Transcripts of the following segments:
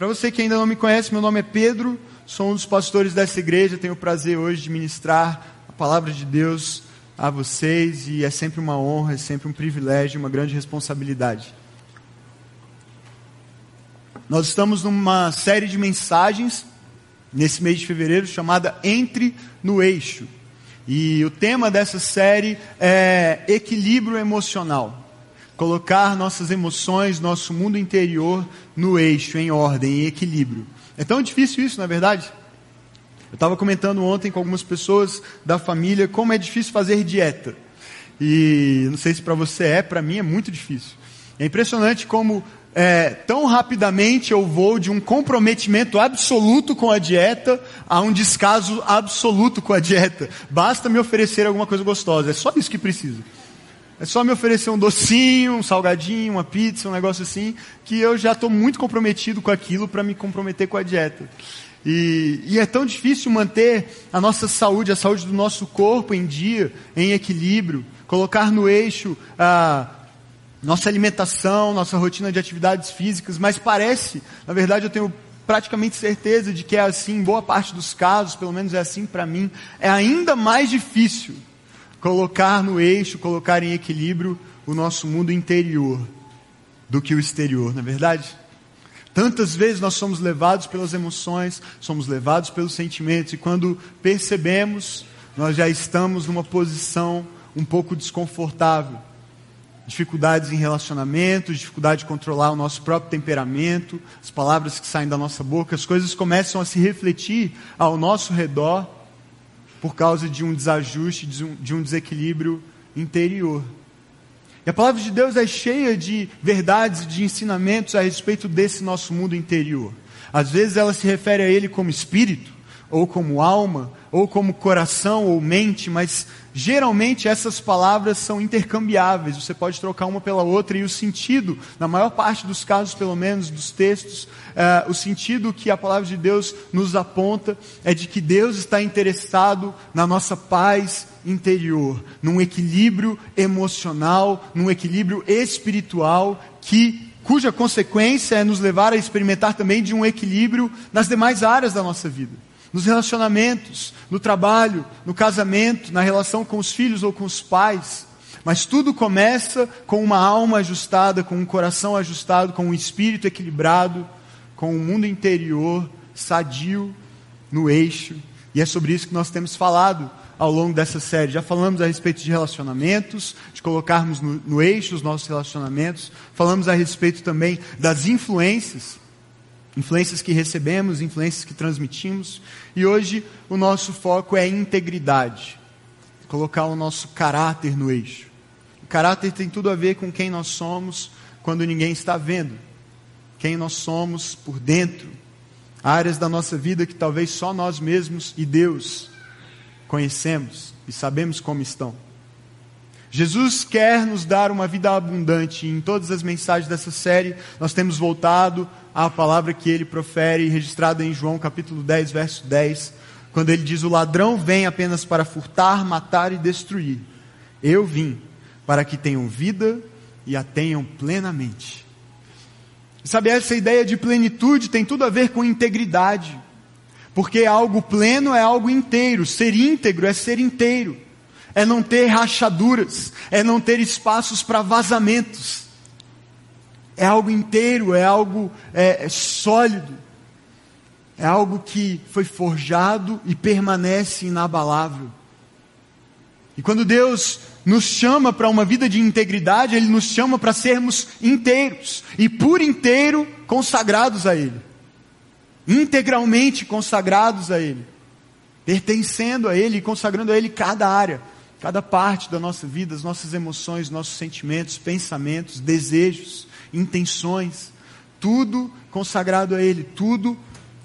Para você que ainda não me conhece, meu nome é Pedro, sou um dos pastores dessa igreja, tenho o prazer hoje de ministrar a palavra de Deus a vocês e é sempre uma honra, é sempre um privilégio, uma grande responsabilidade. Nós estamos numa série de mensagens nesse mês de fevereiro chamada Entre no Eixo. E o tema dessa série é equilíbrio emocional. Colocar nossas emoções, nosso mundo interior no eixo, em ordem, em equilíbrio. É tão difícil isso, na é verdade? Eu estava comentando ontem com algumas pessoas da família como é difícil fazer dieta. E não sei se para você é, para mim é muito difícil. É impressionante como é, tão rapidamente eu vou de um comprometimento absoluto com a dieta a um descaso absoluto com a dieta. Basta me oferecer alguma coisa gostosa, é só isso que precisa. É só me oferecer um docinho, um salgadinho, uma pizza, um negócio assim, que eu já estou muito comprometido com aquilo para me comprometer com a dieta. E, e, é tão difícil manter a nossa saúde, a saúde do nosso corpo em dia, em equilíbrio, colocar no eixo a nossa alimentação, nossa rotina de atividades físicas, mas parece, na verdade eu tenho praticamente certeza de que é assim em boa parte dos casos, pelo menos é assim para mim, é ainda mais difícil colocar no eixo, colocar em equilíbrio o nosso mundo interior do que o exterior, não é verdade? Tantas vezes nós somos levados pelas emoções, somos levados pelos sentimentos, e quando percebemos, nós já estamos numa posição um pouco desconfortável dificuldades em relacionamento, dificuldade de controlar o nosso próprio temperamento, as palavras que saem da nossa boca, as coisas começam a se refletir ao nosso redor por causa de um desajuste, de um, de um desequilíbrio interior. E a palavra de Deus é cheia de verdades, de ensinamentos a respeito desse nosso mundo interior. Às vezes ela se refere a ele como espírito, ou como alma, ou como coração ou mente, mas geralmente essas palavras são intercambiáveis, você pode trocar uma pela outra, e o sentido, na maior parte dos casos, pelo menos, dos textos, eh, o sentido que a palavra de Deus nos aponta é de que Deus está interessado na nossa paz interior, num equilíbrio emocional, num equilíbrio espiritual que cuja consequência é nos levar a experimentar também de um equilíbrio nas demais áreas da nossa vida nos relacionamentos, no trabalho, no casamento, na relação com os filhos ou com os pais. Mas tudo começa com uma alma ajustada, com um coração ajustado, com um espírito equilibrado, com um mundo interior sadio no eixo. E é sobre isso que nós temos falado ao longo dessa série. Já falamos a respeito de relacionamentos, de colocarmos no, no eixo os nossos relacionamentos. Falamos a respeito também das influências influências que recebemos, influências que transmitimos. E hoje o nosso foco é integridade, colocar o nosso caráter no eixo. O caráter tem tudo a ver com quem nós somos quando ninguém está vendo, quem nós somos por dentro, áreas da nossa vida que talvez só nós mesmos e Deus conhecemos e sabemos como estão. Jesus quer nos dar uma vida abundante. Em todas as mensagens dessa série, nós temos voltado à palavra que ele profere, registrada em João capítulo 10, verso 10, quando ele diz: O ladrão vem apenas para furtar, matar e destruir. Eu vim para que tenham vida e a tenham plenamente. Sabe, essa ideia de plenitude tem tudo a ver com integridade. Porque algo pleno é algo inteiro, ser íntegro é ser inteiro é não ter rachaduras, é não ter espaços para vazamentos. É algo inteiro, é algo é, é sólido, é algo que foi forjado e permanece inabalável. E quando Deus nos chama para uma vida de integridade, Ele nos chama para sermos inteiros. E por inteiro consagrados a Ele, integralmente consagrados a Ele, pertencendo a Ele e consagrando a Ele cada área cada parte da nossa vida, as nossas emoções, nossos sentimentos, pensamentos, desejos, intenções, tudo consagrado a Ele, tudo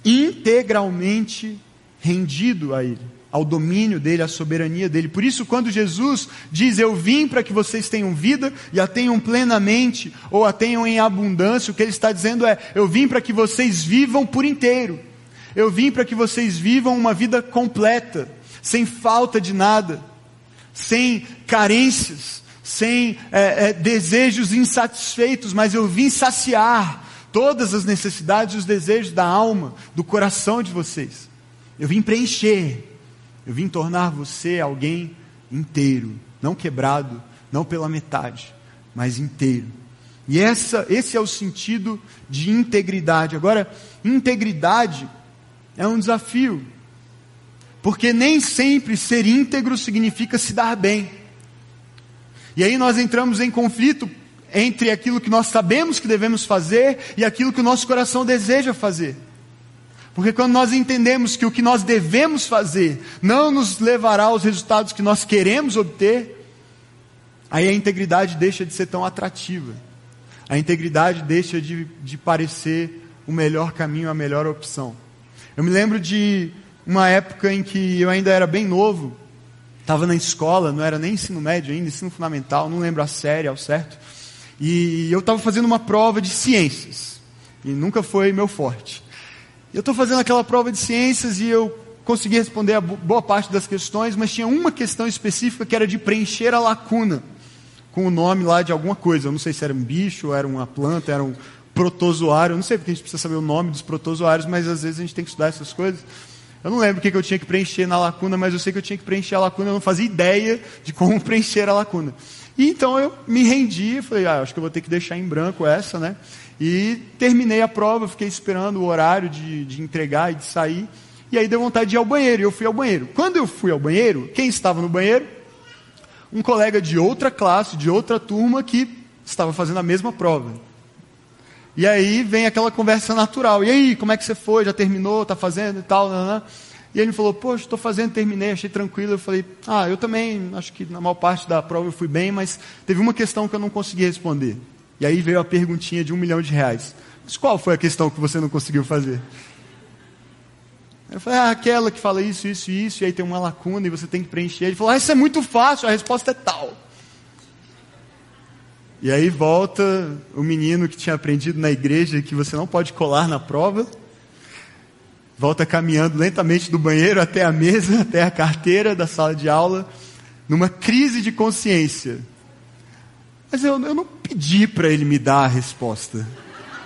integralmente rendido a Ele, ao domínio dEle, à soberania dEle. Por isso, quando Jesus diz: Eu vim para que vocês tenham vida e a tenham plenamente, ou a tenham em abundância, o que Ele está dizendo é: Eu vim para que vocês vivam por inteiro. Eu vim para que vocês vivam uma vida completa, sem falta de nada sem carências, sem é, é, desejos insatisfeitos, mas eu vim saciar todas as necessidades e os desejos da alma, do coração de vocês. Eu vim preencher, eu vim tornar você alguém inteiro, não quebrado, não pela metade, mas inteiro. E essa, esse é o sentido de integridade. Agora, integridade é um desafio, porque nem sempre ser íntegro significa se dar bem. E aí nós entramos em conflito entre aquilo que nós sabemos que devemos fazer e aquilo que o nosso coração deseja fazer. Porque quando nós entendemos que o que nós devemos fazer não nos levará aos resultados que nós queremos obter, aí a integridade deixa de ser tão atrativa. A integridade deixa de, de parecer o melhor caminho, a melhor opção. Eu me lembro de uma época em que eu ainda era bem novo, estava na escola, não era nem ensino médio ainda, ensino fundamental, não lembro a série ao certo. E eu estava fazendo uma prova de ciências, e nunca foi meu forte. Eu estou fazendo aquela prova de ciências e eu consegui responder a boa parte das questões, mas tinha uma questão específica que era de preencher a lacuna com o nome lá de alguma coisa. Eu não sei se era um bicho, era uma planta, era um protozoário. Eu não sei porque a gente precisa saber o nome dos protozoários, mas às vezes a gente tem que estudar essas coisas. Eu não lembro o que eu tinha que preencher na lacuna, mas eu sei que eu tinha que preencher a lacuna. Eu não fazia ideia de como preencher a lacuna. E então eu me rendi, falei, ah, acho que eu vou ter que deixar em branco essa, né? E terminei a prova, fiquei esperando o horário de, de entregar e de sair. E aí deu vontade de ir ao banheiro, e eu fui ao banheiro. Quando eu fui ao banheiro, quem estava no banheiro? Um colega de outra classe, de outra turma, que estava fazendo a mesma prova. E aí vem aquela conversa natural. E aí, como é que você foi? Já terminou? Está fazendo e tal? Não, não. E ele me falou, poxa, estou fazendo, terminei, achei tranquilo. Eu falei, ah, eu também, acho que na maior parte da prova eu fui bem, mas teve uma questão que eu não consegui responder. E aí veio a perguntinha de um milhão de reais. Mas qual foi a questão que você não conseguiu fazer? Eu falei, ah, aquela que fala isso, isso e isso, e aí tem uma lacuna e você tem que preencher. Ele falou, ah, isso é muito fácil, a resposta é tal. E aí volta o menino que tinha aprendido na igreja que você não pode colar na prova volta caminhando lentamente do banheiro até a mesa, até a carteira da sala de aula, numa crise de consciência. Mas eu, eu não pedi para ele me dar a resposta.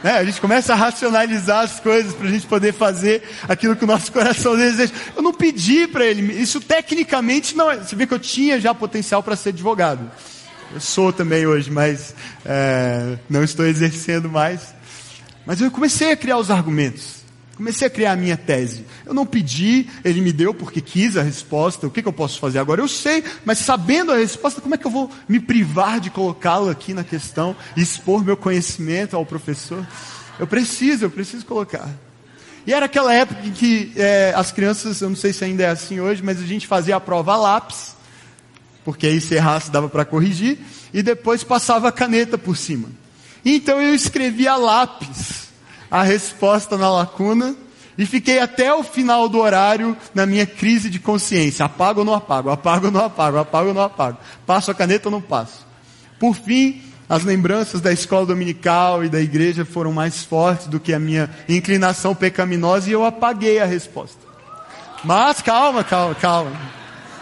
É, a gente começa a racionalizar as coisas para a gente poder fazer aquilo que o nosso coração deseja. Eu não pedi para ele. Isso tecnicamente não é. Você vê que eu tinha já potencial para ser advogado. Eu sou também hoje, mas é, não estou exercendo mais. Mas eu comecei a criar os argumentos. Comecei a criar a minha tese. Eu não pedi, ele me deu porque quis a resposta. O que, que eu posso fazer agora? Eu sei, mas sabendo a resposta, como é que eu vou me privar de colocá-lo aqui na questão e expor meu conhecimento ao professor? Eu preciso, eu preciso colocar. E era aquela época em que é, as crianças, eu não sei se ainda é assim hoje, mas a gente fazia a prova a lápis, porque aí se errasse dava para corrigir, e depois passava a caneta por cima. Então eu escrevia a lápis a resposta na lacuna e fiquei até o final do horário na minha crise de consciência. Apago ou não apago? Apago ou não apago? Apago ou não apago? Passo a caneta ou não passo? Por fim, as lembranças da escola dominical e da igreja foram mais fortes do que a minha inclinação pecaminosa e eu apaguei a resposta. Mas calma, calma, calma.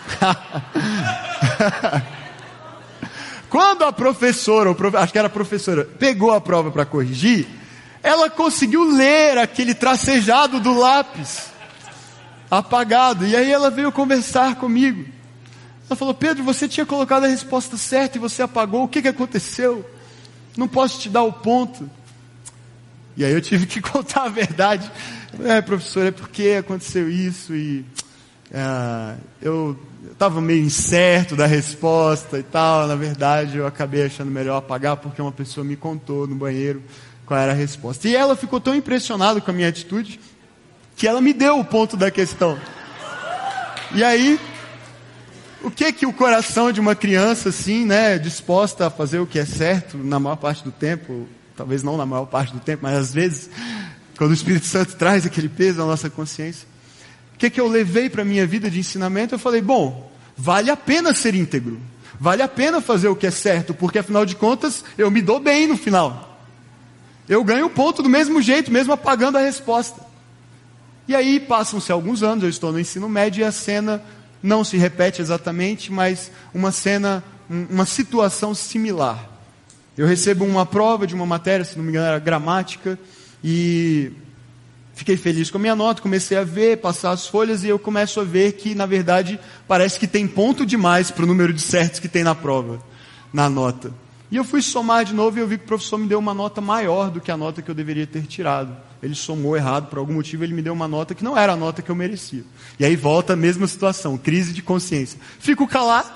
Quando a professora, acho que era professora, pegou a prova para corrigir, ela conseguiu ler aquele tracejado do lápis apagado. E aí ela veio conversar comigo. Ela falou: Pedro, você tinha colocado a resposta certa e você apagou. O que, que aconteceu? Não posso te dar o ponto. E aí eu tive que contar a verdade. É, professor, é porque aconteceu isso e é, eu estava meio incerto da resposta e tal. Na verdade, eu acabei achando melhor apagar porque uma pessoa me contou no banheiro qual era a resposta. E ela ficou tão impressionada com a minha atitude que ela me deu o ponto da questão. E aí, o que que o coração de uma criança assim, né, disposta a fazer o que é certo na maior parte do tempo, talvez não na maior parte do tempo, mas às vezes, quando o Espírito Santo traz aquele peso na nossa consciência, o que que eu levei para minha vida de ensinamento? Eu falei, bom, vale a pena ser íntegro. Vale a pena fazer o que é certo, porque afinal de contas eu me dou bem no final. Eu ganho o ponto do mesmo jeito, mesmo apagando a resposta. E aí passam-se alguns anos, eu estou no ensino médio e a cena não se repete exatamente, mas uma cena, uma situação similar. Eu recebo uma prova de uma matéria, se não me engano era gramática, E fiquei feliz com a minha nota, comecei a ver, passar as folhas e eu começo a ver que, na verdade, parece que tem ponto demais para o número de certos que tem na prova, na nota. E eu fui somar de novo e eu vi que o professor me deu uma nota maior do que a nota que eu deveria ter tirado. Ele somou errado, por algum motivo ele me deu uma nota que não era a nota que eu merecia. E aí volta a mesma situação, crise de consciência. Fico calado,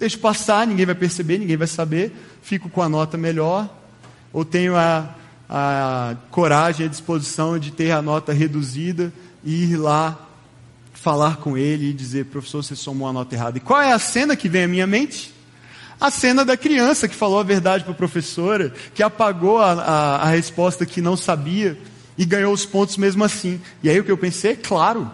deixo passar, ninguém vai perceber, ninguém vai saber, fico com a nota melhor, ou tenho a, a coragem, a disposição de ter a nota reduzida e ir lá falar com ele e dizer, professor, você somou a nota errada. E qual é a cena que vem à minha mente? A cena da criança que falou a verdade para a professora, que apagou a, a, a resposta que não sabia e ganhou os pontos mesmo assim. E aí o que eu pensei, é claro,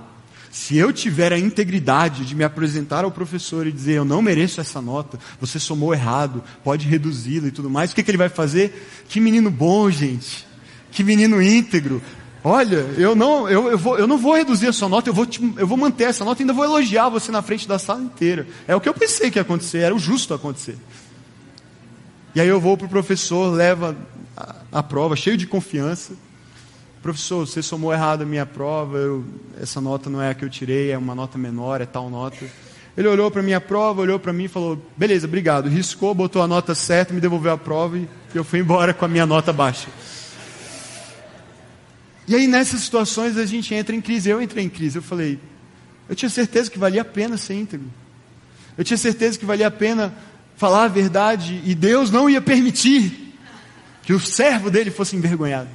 se eu tiver a integridade de me apresentar ao professor e dizer eu não mereço essa nota, você somou errado, pode reduzi-la e tudo mais, o que, que ele vai fazer? Que menino bom, gente. Que menino íntegro. Olha, eu não, eu, eu, vou, eu não vou reduzir a sua nota, eu vou, te, eu vou manter essa nota e ainda vou elogiar você na frente da sala inteira. É o que eu pensei que ia acontecer, era o justo acontecer. E aí eu vou para o professor, leva a, a prova, cheio de confiança professor, você somou errado a minha prova, eu, essa nota não é a que eu tirei, é uma nota menor, é tal nota. Ele olhou para minha prova, olhou para mim e falou: beleza, obrigado. Riscou, botou a nota certa, me devolveu a prova e eu fui embora com a minha nota baixa. E aí nessas situações a gente entra em crise. Eu entrei em crise. Eu falei: eu tinha certeza que valia a pena ser íntegro. Eu tinha certeza que valia a pena falar a verdade e Deus não ia permitir que o servo dele fosse envergonhado.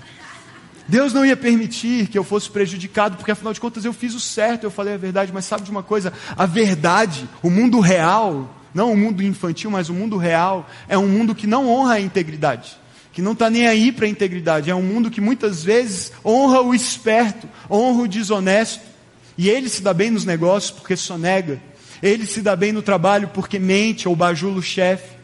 Deus não ia permitir que eu fosse prejudicado, porque afinal de contas eu fiz o certo, eu falei a verdade, mas sabe de uma coisa? A verdade, o mundo real, não o mundo infantil, mas o mundo real, é um mundo que não honra a integridade, que não está nem aí para a integridade, é um mundo que muitas vezes honra o esperto, honra o desonesto, e ele se dá bem nos negócios porque sonega, ele se dá bem no trabalho porque mente ou bajula o chefe.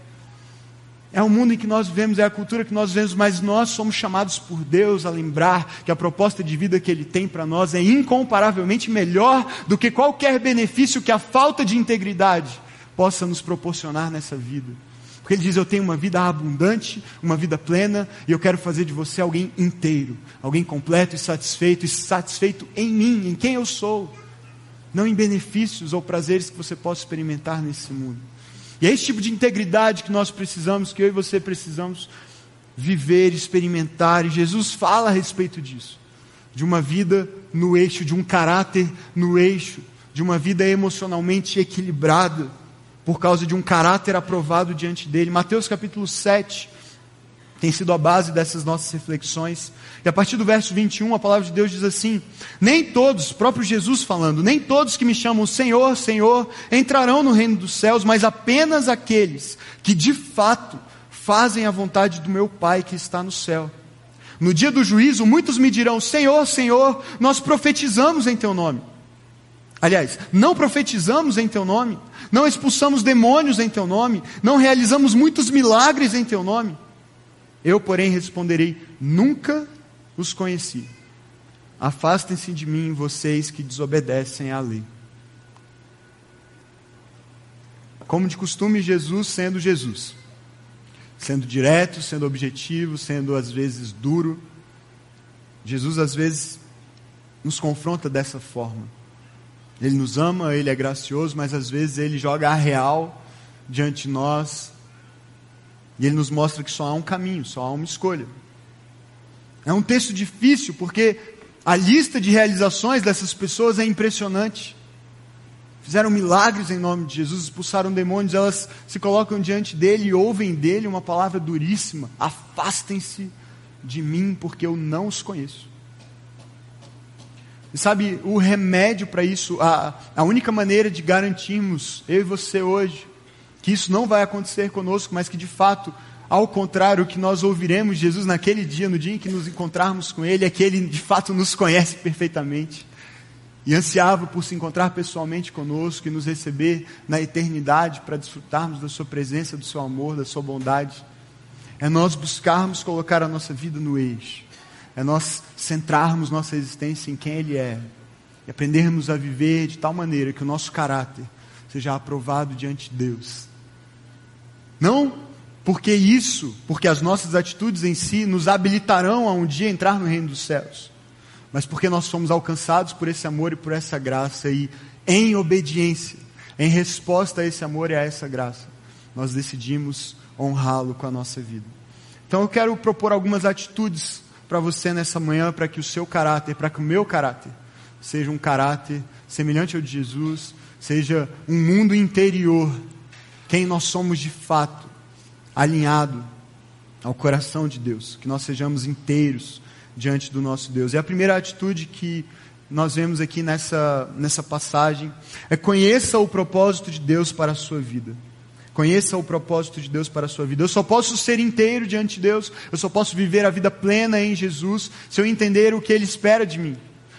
É o mundo em que nós vivemos, é a cultura que nós vivemos, mas nós somos chamados por Deus a lembrar que a proposta de vida que Ele tem para nós é incomparavelmente melhor do que qualquer benefício que a falta de integridade possa nos proporcionar nessa vida. Porque Ele diz: Eu tenho uma vida abundante, uma vida plena, e eu quero fazer de você alguém inteiro, alguém completo e satisfeito, e satisfeito em mim, em quem eu sou, não em benefícios ou prazeres que você possa experimentar nesse mundo. E é esse tipo de integridade que nós precisamos, que eu e você precisamos viver, experimentar. E Jesus fala a respeito disso. De uma vida no eixo, de um caráter no eixo, de uma vida emocionalmente equilibrada, por causa de um caráter aprovado diante dele. Mateus capítulo 7, tem sido a base dessas nossas reflexões. E a partir do verso 21, a palavra de Deus diz assim: Nem todos, próprio Jesus falando, nem todos que me chamam Senhor, Senhor, entrarão no reino dos céus, mas apenas aqueles que de fato fazem a vontade do meu Pai que está no céu. No dia do juízo, muitos me dirão: Senhor, Senhor, nós profetizamos em teu nome. Aliás, não profetizamos em teu nome, não expulsamos demônios em teu nome, não realizamos muitos milagres em teu nome. Eu, porém, responderei: Nunca os conheci. Afastem-se de mim, vocês que desobedecem à lei. Como de costume, Jesus sendo Jesus, sendo direto, sendo objetivo, sendo às vezes duro. Jesus às vezes nos confronta dessa forma. Ele nos ama, ele é gracioso, mas às vezes ele joga a real diante de nós e ele nos mostra que só há um caminho, só há uma escolha. É um texto difícil porque a lista de realizações dessas pessoas é impressionante. Fizeram milagres em nome de Jesus, expulsaram demônios, elas se colocam diante dele e ouvem dele uma palavra duríssima: afastem-se de mim, porque eu não os conheço. E sabe, o remédio para isso, a, a única maneira de garantirmos, eu e você hoje, que isso não vai acontecer conosco, mas que de fato, ao contrário, o que nós ouviremos Jesus naquele dia, no dia em que nos encontrarmos com Ele, é que Ele de fato nos conhece perfeitamente e ansiava por se encontrar pessoalmente conosco e nos receber na eternidade para desfrutarmos da Sua presença, do Seu amor, da Sua bondade. É nós buscarmos colocar a nossa vida no eixo, é nós centrarmos nossa existência em quem Ele é e aprendermos a viver de tal maneira que o nosso caráter seja aprovado diante de Deus não porque isso, porque as nossas atitudes em si nos habilitarão a um dia entrar no reino dos céus, mas porque nós somos alcançados por esse amor e por essa graça e em obediência, em resposta a esse amor e a essa graça, nós decidimos honrá-lo com a nossa vida. Então eu quero propor algumas atitudes para você nessa manhã, para que o seu caráter, para que o meu caráter, seja um caráter semelhante ao de Jesus, seja um mundo interior, quem nós somos de fato, alinhado ao coração de Deus, que nós sejamos inteiros diante do nosso Deus. E a primeira atitude que nós vemos aqui nessa, nessa passagem é conheça o propósito de Deus para a sua vida. Conheça o propósito de Deus para a sua vida. Eu só posso ser inteiro diante de Deus, eu só posso viver a vida plena em Jesus se eu entender o que Ele espera de mim,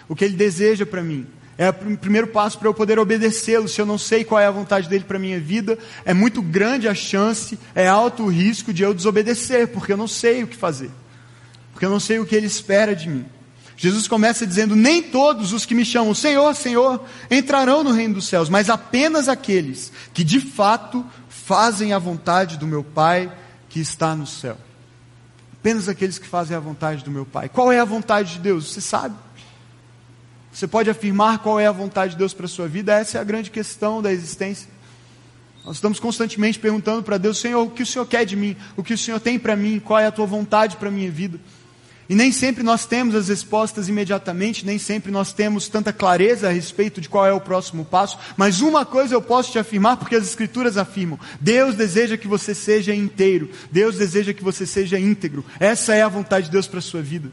o que Ele deseja para mim. É o primeiro passo para eu poder obedecê-lo. Se eu não sei qual é a vontade dele para minha vida, é muito grande a chance, é alto o risco de eu desobedecer, porque eu não sei o que fazer, porque eu não sei o que ele espera de mim. Jesus começa dizendo: Nem todos os que me chamam Senhor, Senhor entrarão no reino dos céus, mas apenas aqueles que de fato fazem a vontade do meu Pai que está no céu. Apenas aqueles que fazem a vontade do meu Pai. Qual é a vontade de Deus? Você sabe? Você pode afirmar qual é a vontade de Deus para a sua vida? Essa é a grande questão da existência. Nós estamos constantemente perguntando para Deus: Senhor, o que o Senhor quer de mim? O que o Senhor tem para mim? Qual é a tua vontade para a minha vida? E nem sempre nós temos as respostas imediatamente, nem sempre nós temos tanta clareza a respeito de qual é o próximo passo, mas uma coisa eu posso te afirmar, porque as Escrituras afirmam: Deus deseja que você seja inteiro, Deus deseja que você seja íntegro, essa é a vontade de Deus para a sua vida.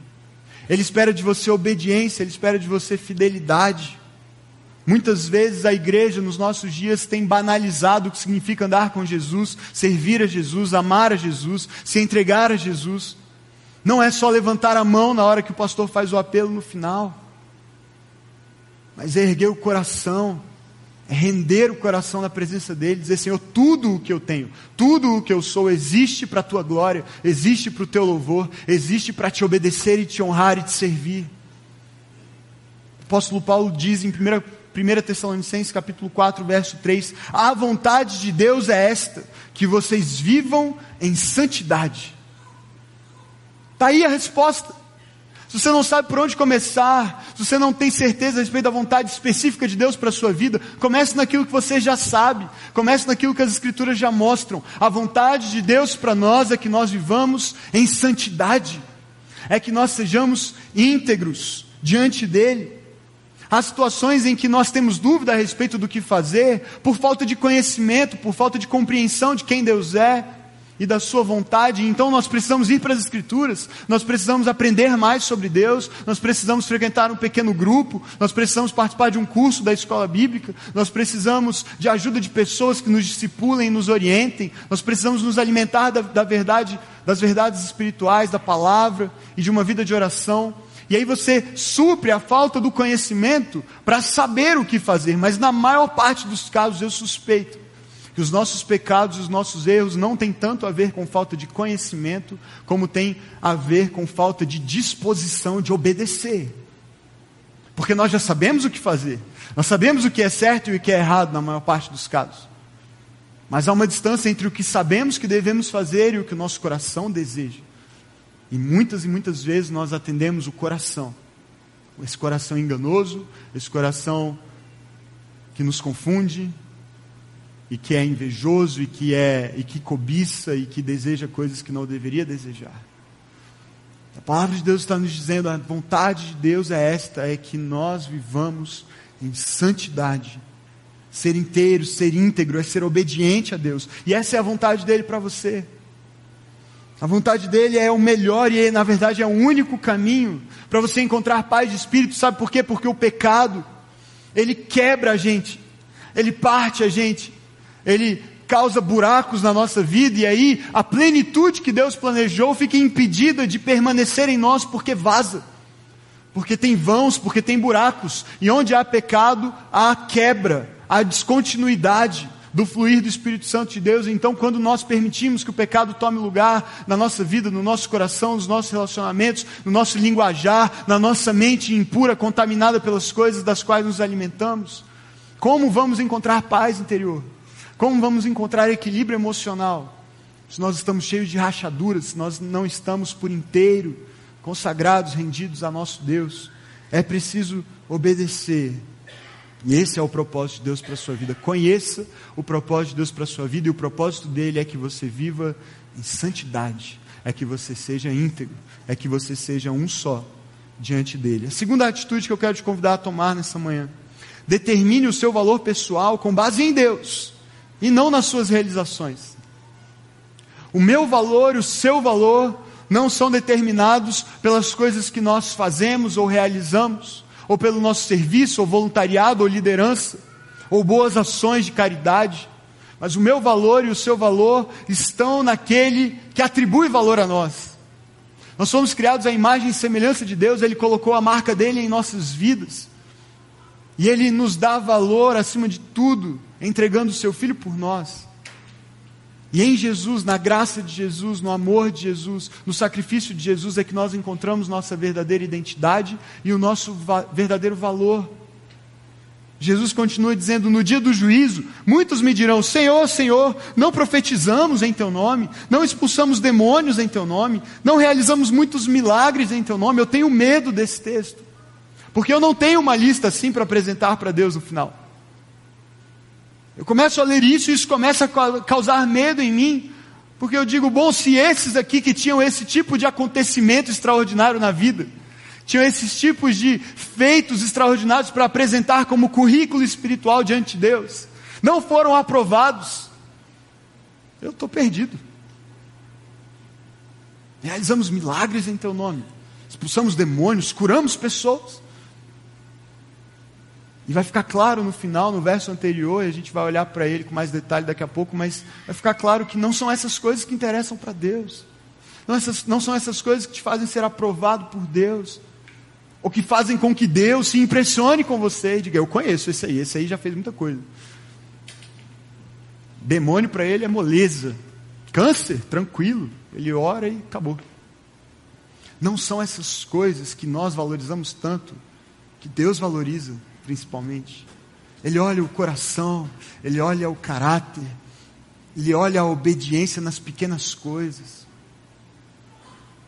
Ele espera de você obediência, Ele espera de você fidelidade. Muitas vezes a igreja nos nossos dias tem banalizado o que significa andar com Jesus, servir a Jesus, amar a Jesus, se entregar a Jesus. Não é só levantar a mão na hora que o pastor faz o apelo no final, mas é erguer o coração, render o coração na presença dele, dizer: Senhor, tudo o que eu tenho, tudo o que eu sou existe para a tua glória, existe para o teu louvor, existe para te obedecer e te honrar e te servir. O apóstolo Paulo diz em 1, 1 Tessalonicenses capítulo 4, verso 3: A vontade de Deus é esta, que vocês vivam em santidade Está aí a resposta. Se você não sabe por onde começar, se você não tem certeza a respeito da vontade específica de Deus para a sua vida, comece naquilo que você já sabe, comece naquilo que as Escrituras já mostram. A vontade de Deus para nós é que nós vivamos em santidade, é que nós sejamos íntegros diante dEle. Há situações em que nós temos dúvida a respeito do que fazer, por falta de conhecimento, por falta de compreensão de quem Deus é e da sua vontade, então nós precisamos ir para as Escrituras, nós precisamos aprender mais sobre Deus, nós precisamos frequentar um pequeno grupo, nós precisamos participar de um curso da escola bíblica, nós precisamos de ajuda de pessoas que nos discipulem e nos orientem, nós precisamos nos alimentar da, da verdade, das verdades espirituais, da palavra e de uma vida de oração. E aí você supre a falta do conhecimento para saber o que fazer, mas na maior parte dos casos eu suspeito que os nossos pecados, os nossos erros não têm tanto a ver com falta de conhecimento, como tem a ver com falta de disposição de obedecer. Porque nós já sabemos o que fazer, nós sabemos o que é certo e o que é errado na maior parte dos casos. Mas há uma distância entre o que sabemos que devemos fazer e o que o nosso coração deseja. E muitas e muitas vezes nós atendemos o coração. Esse coração enganoso, esse coração que nos confunde, e que é invejoso e que é e que cobiça e que deseja coisas que não deveria desejar. A palavra de Deus está nos dizendo, a vontade de Deus é esta, é que nós vivamos em santidade. Ser inteiro, ser íntegro, é ser obediente a Deus. E essa é a vontade dele para você. A vontade dele é o melhor e, na verdade, é o único caminho para você encontrar paz de espírito. Sabe por quê? Porque o pecado, ele quebra a gente, ele parte a gente, ele causa buracos na nossa vida e aí a plenitude que Deus planejou fica impedida de permanecer em nós porque vaza. Porque tem vãos, porque tem buracos. E onde há pecado, há quebra, há descontinuidade do fluir do Espírito Santo de Deus. Então, quando nós permitimos que o pecado tome lugar na nossa vida, no nosso coração, nos nossos relacionamentos, no nosso linguajar, na nossa mente impura, contaminada pelas coisas das quais nos alimentamos, como vamos encontrar paz interior? Como vamos encontrar equilíbrio emocional? se nós estamos cheios de rachaduras, se nós não estamos por inteiro consagrados, rendidos a nosso Deus, é preciso obedecer. E esse é o propósito de Deus para a sua vida. Conheça o propósito de Deus para a sua vida, e o propósito dele é que você viva em santidade, é que você seja íntegro, é que você seja um só diante dele. A segunda atitude que eu quero te convidar a tomar nessa manhã: determine o seu valor pessoal com base em Deus e não nas suas realizações. O meu valor e o seu valor não são determinados pelas coisas que nós fazemos ou realizamos, ou pelo nosso serviço, ou voluntariado, ou liderança, ou boas ações de caridade. Mas o meu valor e o seu valor estão naquele que atribui valor a nós. Nós somos criados à imagem e semelhança de Deus, Ele colocou a marca dele em nossas vidas. E Ele nos dá valor acima de tudo, entregando o seu Filho por nós. E em Jesus, na graça de Jesus, no amor de Jesus, no sacrifício de Jesus, é que nós encontramos nossa verdadeira identidade e o nosso va verdadeiro valor. Jesus continua dizendo: No dia do juízo, muitos me dirão: Senhor, Senhor, não profetizamos em Teu nome, não expulsamos demônios em Teu nome, não realizamos muitos milagres em Teu nome. Eu tenho medo desse texto, porque eu não tenho uma lista assim para apresentar para Deus no final. Eu começo a ler isso e isso começa a causar medo em mim, porque eu digo, bom, se esses aqui que tinham esse tipo de acontecimento extraordinário na vida, tinham esses tipos de feitos extraordinários para apresentar como currículo espiritual diante de Deus, não foram aprovados, eu estou perdido. Realizamos milagres em Teu nome, expulsamos demônios, curamos pessoas. E vai ficar claro no final, no verso anterior, e a gente vai olhar para ele com mais detalhe daqui a pouco, mas vai ficar claro que não são essas coisas que interessam para Deus. Não, essas, não são essas coisas que te fazem ser aprovado por Deus. Ou que fazem com que Deus se impressione com você e diga: Eu conheço esse aí, esse aí já fez muita coisa. Demônio para ele é moleza. Câncer, tranquilo. Ele ora e acabou. Não são essas coisas que nós valorizamos tanto, que Deus valoriza principalmente. Ele olha o coração, ele olha o caráter, ele olha a obediência nas pequenas coisas.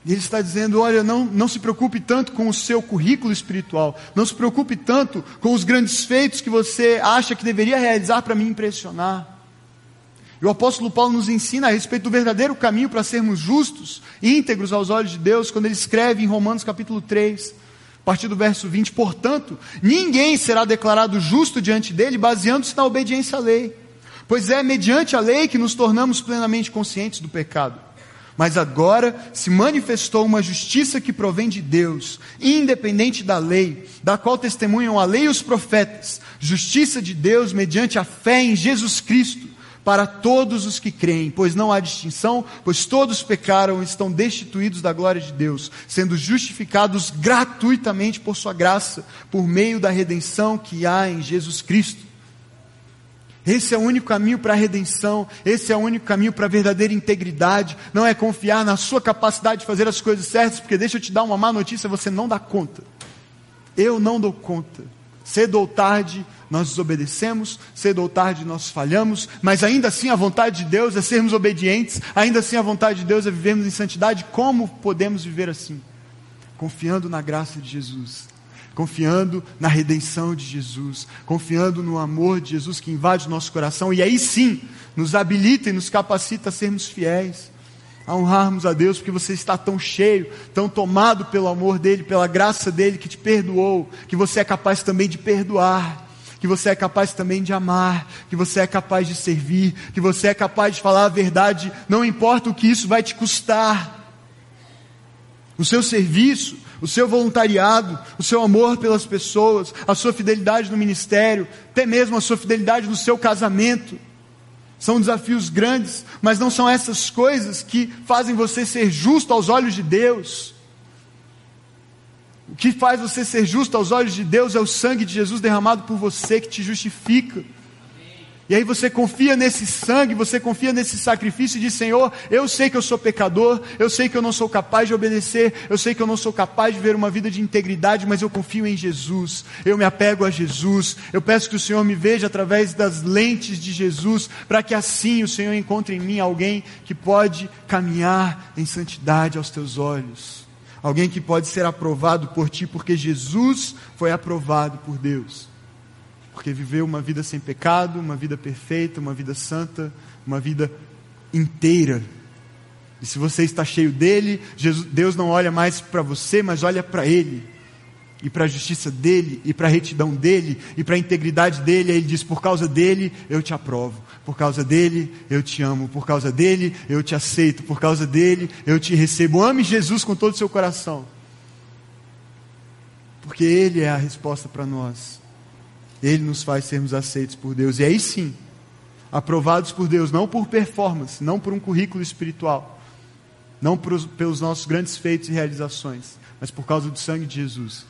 E ele está dizendo: olha, não, não se preocupe tanto com o seu currículo espiritual, não se preocupe tanto com os grandes feitos que você acha que deveria realizar para me impressionar. E o apóstolo Paulo nos ensina a respeito do verdadeiro caminho para sermos justos, íntegros aos olhos de Deus, quando ele escreve em Romanos capítulo 3 partir do verso 20: Portanto, ninguém será declarado justo diante dele baseando-se na obediência à lei, pois é mediante a lei que nos tornamos plenamente conscientes do pecado. Mas agora se manifestou uma justiça que provém de Deus, independente da lei, da qual testemunham a lei e os profetas, justiça de Deus mediante a fé em Jesus Cristo para todos os que creem, pois não há distinção, pois todos pecaram e estão destituídos da glória de Deus, sendo justificados gratuitamente por sua graça, por meio da redenção que há em Jesus Cristo. Esse é o único caminho para a redenção, esse é o único caminho para a verdadeira integridade. Não é confiar na sua capacidade de fazer as coisas certas, porque deixa eu te dar uma má notícia, você não dá conta. Eu não dou conta. Cedo ou tarde, nós desobedecemos, cedo ou tarde nós falhamos, mas ainda assim a vontade de Deus é sermos obedientes, ainda assim a vontade de Deus é vivermos em santidade. Como podemos viver assim? Confiando na graça de Jesus, confiando na redenção de Jesus, confiando no amor de Jesus que invade o nosso coração. E aí sim nos habilita e nos capacita a sermos fiéis a honrarmos a Deus, porque você está tão cheio, tão tomado pelo amor dEle, pela graça dEle que te perdoou, que você é capaz também de perdoar que você é capaz também de amar, que você é capaz de servir, que você é capaz de falar a verdade, não importa o que isso vai te custar. O seu serviço, o seu voluntariado, o seu amor pelas pessoas, a sua fidelidade no ministério, até mesmo a sua fidelidade no seu casamento. São desafios grandes, mas não são essas coisas que fazem você ser justo aos olhos de Deus. O que faz você ser justo aos olhos de Deus é o sangue de Jesus derramado por você que te justifica. E aí você confia nesse sangue, você confia nesse sacrifício e diz: Senhor, eu sei que eu sou pecador, eu sei que eu não sou capaz de obedecer, eu sei que eu não sou capaz de ver uma vida de integridade, mas eu confio em Jesus, eu me apego a Jesus, eu peço que o Senhor me veja através das lentes de Jesus, para que assim o Senhor encontre em mim alguém que pode caminhar em santidade aos teus olhos, alguém que pode ser aprovado por ti, porque Jesus foi aprovado por Deus porque viveu uma vida sem pecado, uma vida perfeita, uma vida santa, uma vida inteira. E se você está cheio dele, Jesus, Deus não olha mais para você, mas olha para ele. E para a justiça dele, e para a retidão dele, e para a integridade dele, aí ele diz: por causa dele eu te aprovo, por causa dele eu te amo, por causa dele eu te aceito, por causa dele eu te recebo. Ame Jesus com todo o seu coração, porque ele é a resposta para nós. Ele nos faz sermos aceitos por Deus. E aí sim, aprovados por Deus, não por performance, não por um currículo espiritual, não por, pelos nossos grandes feitos e realizações, mas por causa do sangue de Jesus.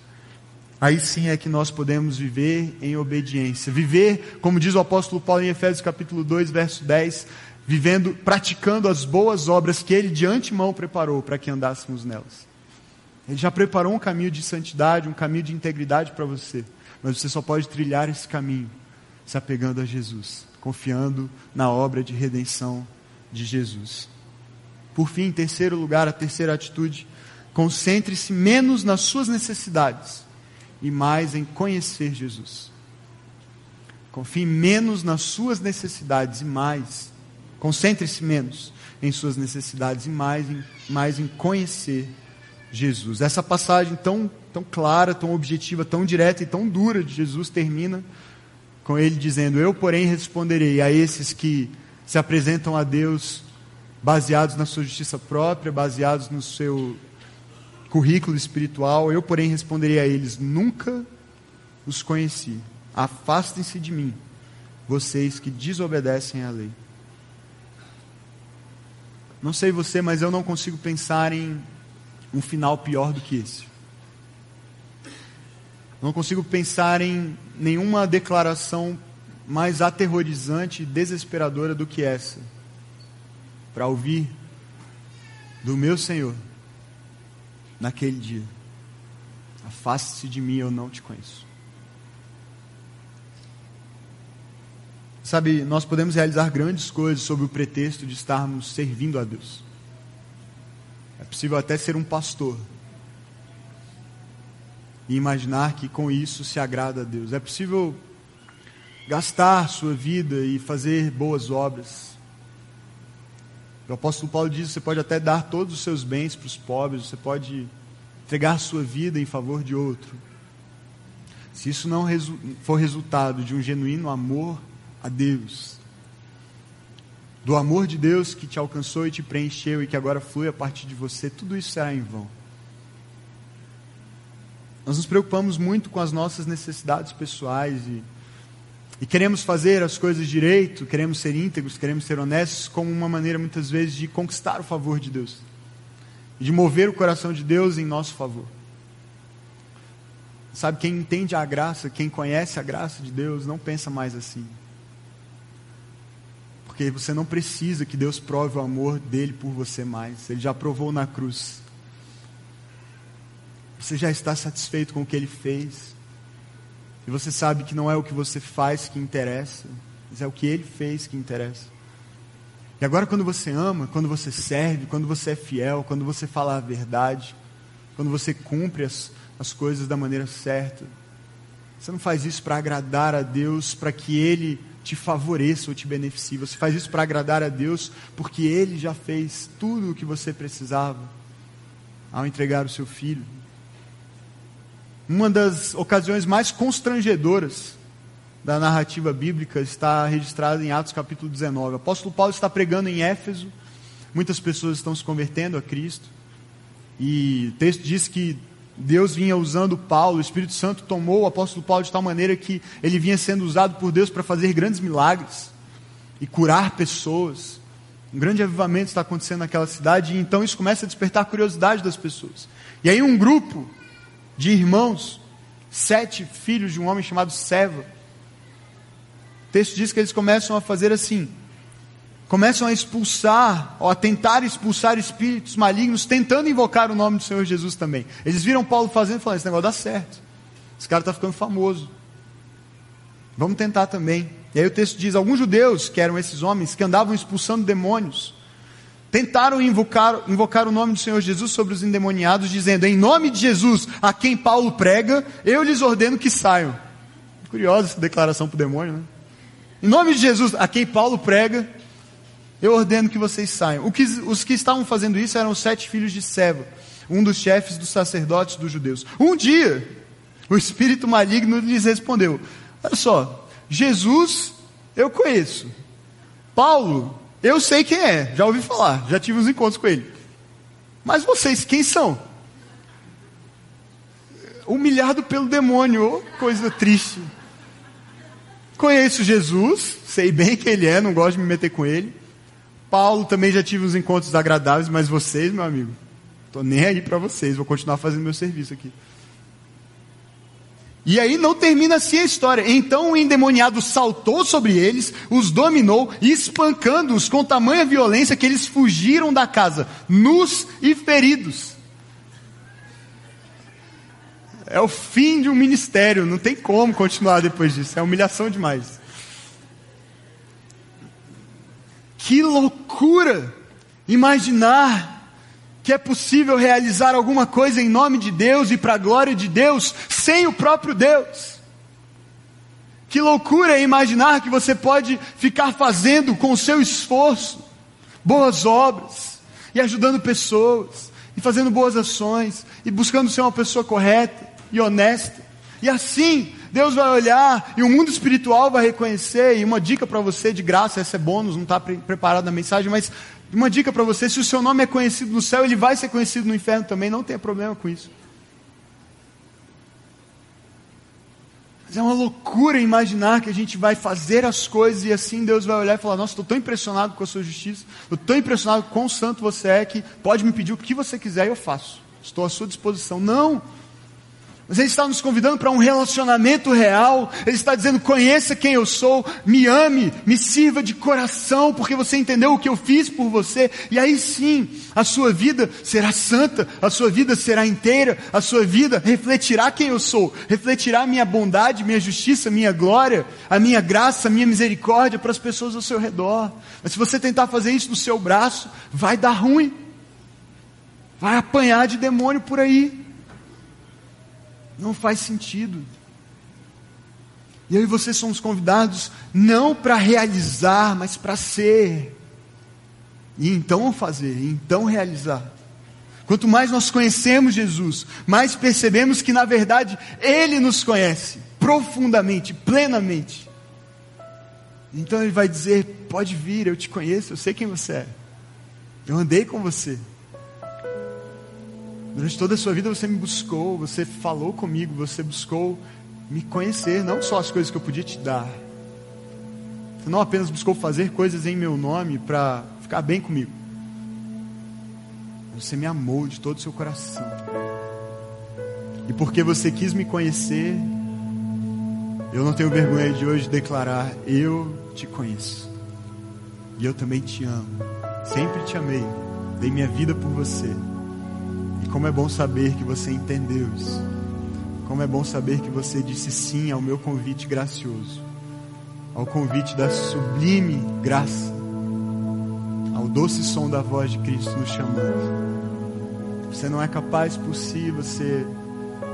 Aí sim é que nós podemos viver em obediência. Viver, como diz o apóstolo Paulo em Efésios capítulo 2, verso 10, vivendo, praticando as boas obras que ele de antemão preparou para que andássemos nelas. Ele já preparou um caminho de santidade, um caminho de integridade para você. Mas você só pode trilhar esse caminho se apegando a Jesus, confiando na obra de redenção de Jesus. Por fim, em terceiro lugar, a terceira atitude, concentre-se menos nas suas necessidades e mais em conhecer Jesus. Confie menos nas suas necessidades e mais, concentre-se menos em suas necessidades e mais em, mais em conhecer Jesus. Essa passagem tão tão clara, tão objetiva, tão direta e tão dura de Jesus termina com ele dizendo: Eu, porém, responderei a esses que se apresentam a Deus baseados na sua justiça própria, baseados no seu currículo espiritual. Eu, porém, responderei a eles: Nunca os conheci. Afastem-se de mim, vocês que desobedecem à lei. Não sei você, mas eu não consigo pensar em um final pior do que esse. Não consigo pensar em nenhuma declaração mais aterrorizante e desesperadora do que essa. Para ouvir do meu Senhor naquele dia: Afaste-se de mim, eu não te conheço. Sabe, nós podemos realizar grandes coisas sob o pretexto de estarmos servindo a Deus. É possível até ser um pastor e imaginar que com isso se agrada a Deus. É possível gastar sua vida e fazer boas obras. O apóstolo Paulo diz: você pode até dar todos os seus bens para os pobres, você pode entregar sua vida em favor de outro. Se isso não for resultado de um genuíno amor a Deus, do amor de Deus que te alcançou e te preencheu e que agora flui a partir de você, tudo isso será em vão. Nós nos preocupamos muito com as nossas necessidades pessoais e, e queremos fazer as coisas direito, queremos ser íntegros, queremos ser honestos, como uma maneira muitas vezes de conquistar o favor de Deus, de mover o coração de Deus em nosso favor. Sabe, quem entende a graça, quem conhece a graça de Deus, não pensa mais assim. Porque você não precisa que Deus prove o amor dele por você mais. Ele já provou na cruz. Você já está satisfeito com o que ele fez. E você sabe que não é o que você faz que interessa, mas é o que ele fez que interessa. E agora, quando você ama, quando você serve, quando você é fiel, quando você fala a verdade, quando você cumpre as, as coisas da maneira certa, você não faz isso para agradar a Deus, para que Ele te favoreça ou te beneficie. Você faz isso para agradar a Deus, porque Ele já fez tudo o que você precisava ao entregar o seu filho. Uma das ocasiões mais constrangedoras da narrativa bíblica está registrada em Atos capítulo 19. O apóstolo Paulo está pregando em Éfeso, muitas pessoas estão se convertendo a Cristo, e o texto diz que Deus vinha usando Paulo, o Espírito Santo tomou o apóstolo Paulo de tal maneira que ele vinha sendo usado por Deus para fazer grandes milagres e curar pessoas. Um grande avivamento está acontecendo naquela cidade, e então isso começa a despertar a curiosidade das pessoas. E aí um grupo de irmãos, sete filhos de um homem chamado Seva, O texto diz que eles começam a fazer assim: começam a expulsar, ou a tentar expulsar espíritos malignos, tentando invocar o nome do Senhor Jesus também. Eles viram Paulo fazendo e falaram: esse negócio dá certo. Esse cara está ficando famoso. Vamos tentar também. E aí o texto diz: alguns judeus, que eram esses homens, que andavam expulsando demônios, tentaram invocar, invocar o nome do Senhor Jesus sobre os endemoniados, dizendo: Em nome de Jesus, a quem Paulo prega, eu lhes ordeno que saiam. Curiosa essa declaração para o demônio, né? Em nome de Jesus, a quem Paulo prega, eu ordeno que vocês saiam. Que, os que estavam fazendo isso eram os sete filhos de Seva, um dos chefes dos sacerdotes dos judeus. Um dia, o espírito maligno lhes respondeu: Olha só, Jesus eu conheço. Paulo, eu sei quem é, já ouvi falar, já tive uns encontros com ele. Mas vocês, quem são? Humilhado pelo demônio, coisa triste. Conheço Jesus, sei bem quem ele é, não gosto de me meter com ele. Paulo também já tive uns encontros agradáveis, mas vocês, meu amigo, estou nem aí para vocês, vou continuar fazendo meu serviço aqui. E aí não termina assim a história. Então o endemoniado saltou sobre eles, os dominou, espancando-os com tamanha violência que eles fugiram da casa, nus e feridos. É o fim de um ministério, não tem como continuar depois disso, é humilhação demais. Que loucura imaginar que é possível realizar alguma coisa em nome de Deus e para a glória de Deus sem o próprio Deus. Que loucura imaginar que você pode ficar fazendo com o seu esforço boas obras e ajudando pessoas e fazendo boas ações e buscando ser uma pessoa correta e honesta. E assim, Deus vai olhar e o mundo espiritual vai reconhecer. E uma dica para você de graça, essa é bônus, não está pre preparado na mensagem, mas uma dica para você: se o seu nome é conhecido no céu, ele vai ser conhecido no inferno também, não tenha problema com isso. Mas é uma loucura imaginar que a gente vai fazer as coisas e assim Deus vai olhar e falar: Nossa, estou tão impressionado com a sua justiça, estou tão impressionado com quão santo você é que pode me pedir o que você quiser e eu faço. Estou à sua disposição. Não! Mas Ele está nos convidando para um relacionamento real. Ele está dizendo: conheça quem eu sou, me ame, me sirva de coração, porque você entendeu o que eu fiz por você. E aí sim, a sua vida será santa, a sua vida será inteira, a sua vida refletirá quem eu sou, refletirá a minha bondade, minha justiça, minha glória, a minha graça, a minha misericórdia para as pessoas ao seu redor. Mas se você tentar fazer isso no seu braço, vai dar ruim, vai apanhar de demônio por aí. Não faz sentido. E eu e você somos convidados não para realizar, mas para ser. E então fazer, e então realizar. Quanto mais nós conhecemos Jesus, mais percebemos que na verdade Ele nos conhece profundamente, plenamente. Então Ele vai dizer: pode vir, eu te conheço, eu sei quem você é. Eu andei com você. Durante toda a sua vida você me buscou, você falou comigo, você buscou me conhecer, não só as coisas que eu podia te dar. Você não apenas buscou fazer coisas em meu nome para ficar bem comigo. Você me amou de todo o seu coração. E porque você quis me conhecer, eu não tenho vergonha de hoje declarar: Eu te conheço. E eu também te amo. Sempre te amei. Dei minha vida por você. Como é bom saber que você entendeu isso. Como é bom saber que você disse sim ao meu convite gracioso, ao convite da sublime graça, ao doce som da voz de Cristo nos chamando. Você não é capaz por si, você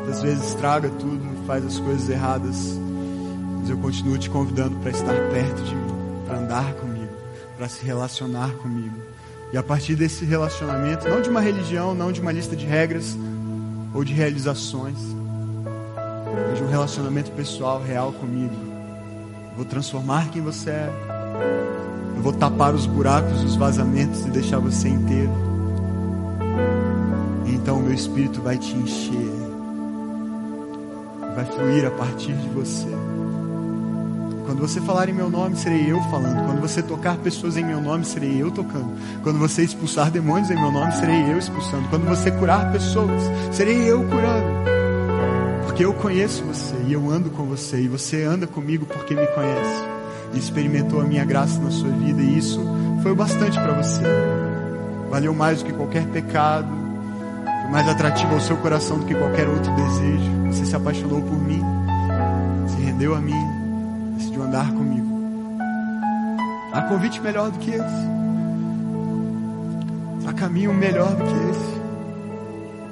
às vezes estraga tudo, faz as coisas erradas, mas eu continuo te convidando para estar perto de mim, para andar comigo, para se relacionar comigo e a partir desse relacionamento, não de uma religião, não de uma lista de regras ou de realizações, mas de um relacionamento pessoal, real comigo. Eu vou transformar quem você é. Eu vou tapar os buracos, os vazamentos e deixar você inteiro. E então o meu espírito vai te encher. Vai fluir a partir de você. Quando você falar em meu nome, serei eu falando. Quando você tocar pessoas em meu nome, serei eu tocando. Quando você expulsar demônios em meu nome, serei eu expulsando. Quando você curar pessoas, serei eu curando. Porque eu conheço você e eu ando com você e você anda comigo porque me conhece. e experimentou a minha graça na sua vida e isso foi o bastante para você. Valeu mais do que qualquer pecado, foi mais atrativo ao seu coração do que qualquer outro desejo. Você se apaixonou por mim, se rendeu a mim, decidiu andar comigo. Há convite melhor do que esse. Há caminho melhor do que esse.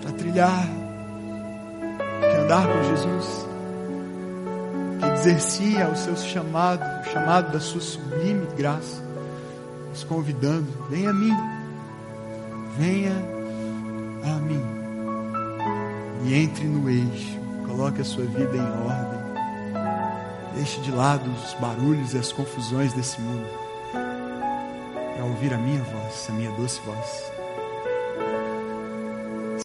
Para trilhar, que andar com Jesus exercia o seu chamado, o chamado da sua sublime graça, nos convidando: venha a mim, venha a mim, e entre no eixo, coloque a sua vida em ordem, deixe de lado os barulhos e as confusões desse mundo, para ouvir a minha voz, a minha doce voz.